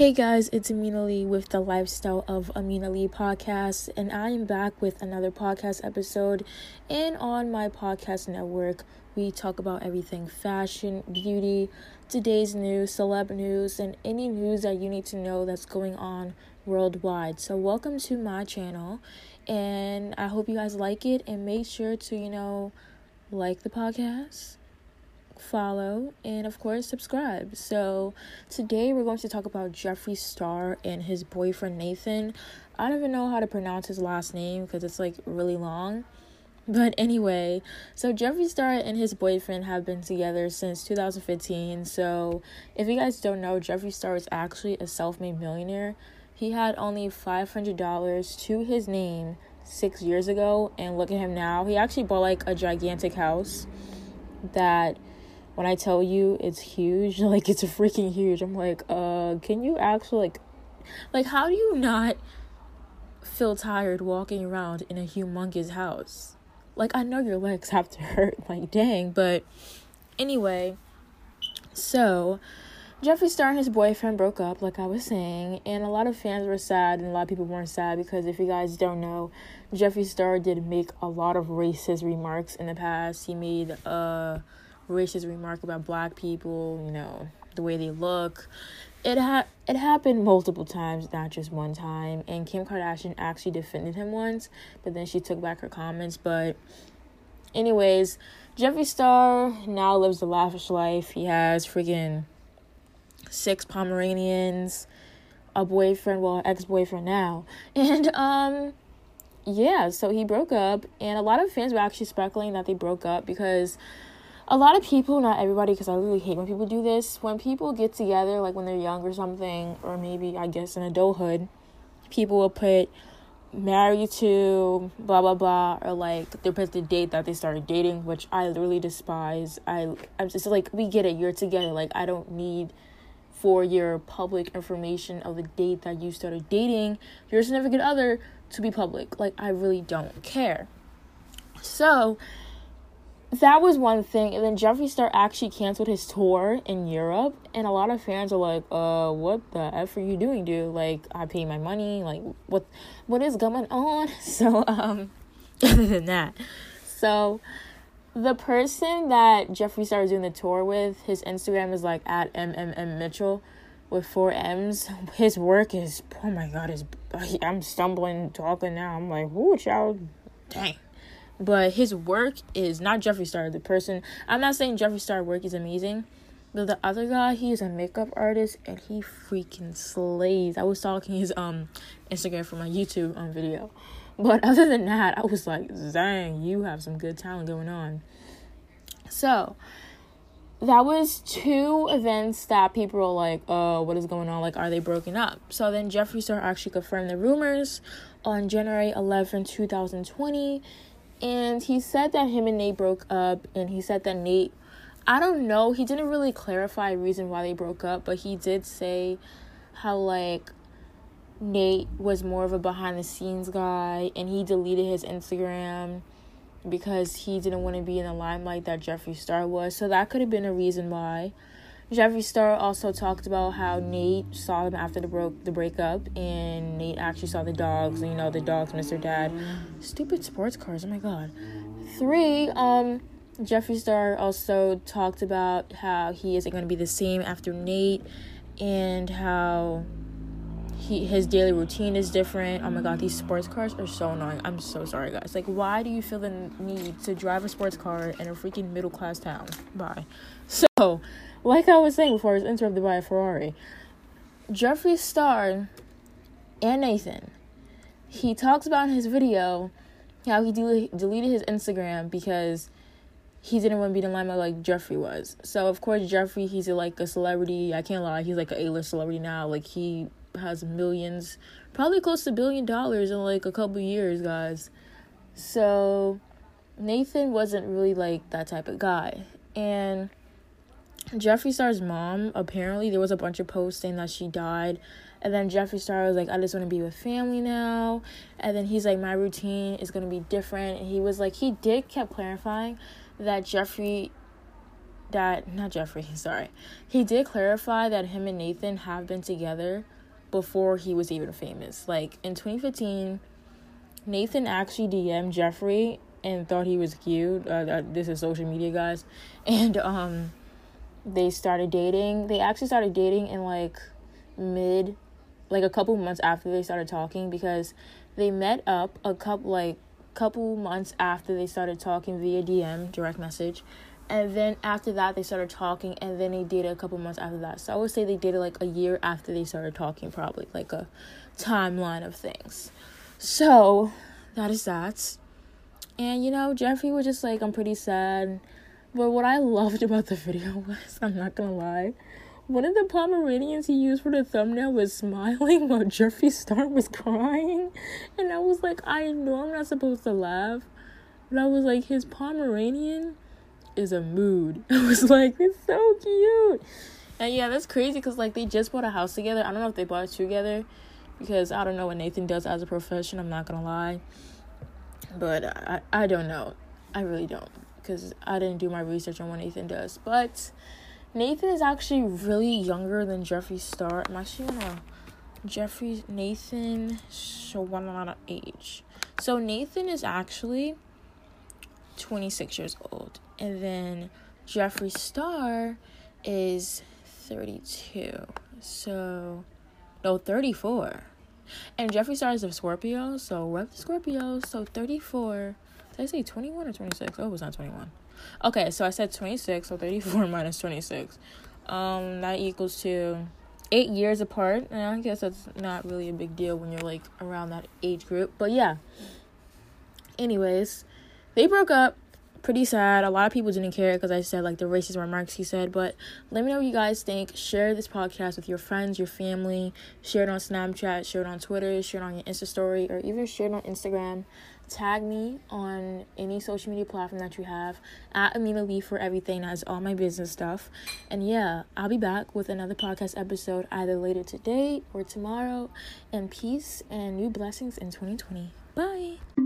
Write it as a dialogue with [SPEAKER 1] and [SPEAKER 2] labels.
[SPEAKER 1] Hey guys, it's Amina Lee with the Lifestyle of Amina Lee podcast, and I am back with another podcast episode. And on my podcast network, we talk about everything fashion, beauty, today's news, celeb news, and any news that you need to know that's going on worldwide. So, welcome to my channel, and I hope you guys like it. And make sure to, you know, like the podcast follow, and of course, subscribe. So, today we're going to talk about Jeffree Star and his boyfriend Nathan. I don't even know how to pronounce his last name because it's like really long. But anyway, so Jeffree Star and his boyfriend have been together since 2015. So, if you guys don't know, Jeffree Star is actually a self made millionaire. He had only $500 to his name six years ago, and look at him now. He actually bought like a gigantic house that when I tell you it's huge, like it's freaking huge. I'm like, uh, can you actually like like how do you not feel tired walking around in a humongous house? Like I know your legs have to hurt, like dang, but anyway, so Jeffree Star and his boyfriend broke up, like I was saying, and a lot of fans were sad, and a lot of people weren't sad because if you guys don't know, Jeffree Star did make a lot of racist remarks in the past. He made uh racist remark about black people, you know, the way they look. It ha- it happened multiple times, not just one time. And Kim Kardashian actually defended him once, but then she took back her comments. But, anyways, Jeffree Star now lives the lavish life. He has freaking six Pomeranians, a boyfriend, well, ex boyfriend now, and um, yeah. So he broke up, and a lot of fans were actually speculating that they broke up because a lot of people, not everybody, because I really hate when people do this. When people get together, like when they're young or something, or maybe I guess in adulthood, people will put married to blah blah blah, or like they put the date that they started dating, which I literally despise. I I'm just like we get it, you're together. Like I don't need for your public information of the date that you started dating your significant other to be public. Like I really don't care. So that was one thing. And then jeffree star actually canceled his tour in europe. And a lot of fans are like uh what the f are you doing dude? Like i pay my money. Like what what is going on? So um other than that. So the person that jeffree star is doing the tour with his instagram is like at mmm mitchell with four m's. His work is oh my god is i'm stumbling talking now. I'm like whoo child. Dang but his work is not Jeffree Star, the person. I'm not saying Jeffree Star work is amazing, but the other guy, he is a makeup artist and he freaking slays. I was talking his um Instagram for my YouTube um video. But other than that, I was like, dang, you have some good talent going on. So that was two events that people were like, uh, what is going on? Like, are they broken up? So then Jeffree Star actually confirmed the rumors on January 11, 2020 and he said that him and Nate broke up, and he said that Nate, I don't know, he didn't really clarify a reason why they broke up, but he did say how like Nate was more of a behind the scenes guy, and he deleted his Instagram because he didn't want to be in the limelight that Jeffree Star was. So that could have been a reason why. Jeffree Star also talked about how Nate saw them after the broke the breakup, and Nate actually saw the dogs. You know, the dogs miss their dad. Stupid sports cars. Oh my god. Three. Um, Jeffree Star also talked about how he isn't going to be the same after Nate, and how he his daily routine is different. Oh my god, these sports cars are so annoying. I'm so sorry, guys. Like, why do you feel the need to drive a sports car in a freaking middle class town? Bye. So like I was saying before I was interrupted by a Ferrari, Jeffree Star and Nathan, he talks about in his video how he del- deleted his Instagram because he didn't want to be in limelight like Jeffree was. So of course Jeffree, he's a, like a celebrity. I can't lie, he's like an A-list celebrity now. Like he has millions, probably close to billion dollars in like a couple years, guys. So Nathan wasn't really like that type of guy, and Jeffree Star's mom, apparently, there was a bunch of posts saying that she died. And then Jeffree Star was like, I just want to be with family now. And then he's like, my routine is going to be different. And he was like, he did kept clarifying that Jeffree that not Jeffree, sorry. He did clarify that him and Nathan have been together before he was even famous. Like in 2015, Nathan actually DM'd Jeffree and thought he was cute. Uh, this is social media, guys, and um, they started dating. They actually started dating in like mid, like a couple months after they started talking because they met up a couple like couple months after they started talking via DM direct message and then after that they started talking and then they dated a couple months after that so i would say they dated like a year after they started talking probably like a timeline of things so that is that and you know jeffree was just like i'm pretty sad but what i loved about the video was i'm not gonna lie one of the Pomeranians he used for the thumbnail was smiling while Jeffree Star was crying. And I was like, I know I'm not supposed to laugh. But I was like, his Pomeranian is a mood. I was like, it's so cute. And yeah, that's crazy because like they just bought a house together. I don't know if they bought it together because I don't know what Nathan does as a profession. I'm not gonna lie, but I I don't know. I really don't because I didn't do my research on what Nathan does. But Nathan is actually really younger than Jeffree Star. I'm actually gonna Jeffree Nathan show one lot of age. So Nathan is actually 26 years old and then Jeffree Star is 32. So, no, 34. And Jeffree Star is a Scorpio, so rep the Scorpio. So 34. Did I say 21 or 26? Oh, it was not 21. Okay, so I said 26, so 34 minus 26. Um, that equals to eight years apart. And I guess that's not really a big deal when you're like around that age group. But yeah. Anyways, they broke up pretty sad. A lot of people didn't care because I said like the racist remarks he said. But let me know what you guys think. Share this podcast with your friends, your family. Share it on Snapchat, share it on Twitter, share it on your Insta story, or even share it on Instagram. Tag me on any social media platform that you have at Amina Lee for everything. That's all my business stuff. And yeah, I'll be back with another podcast episode either later today or tomorrow. And peace and new blessings in 2020. Bye.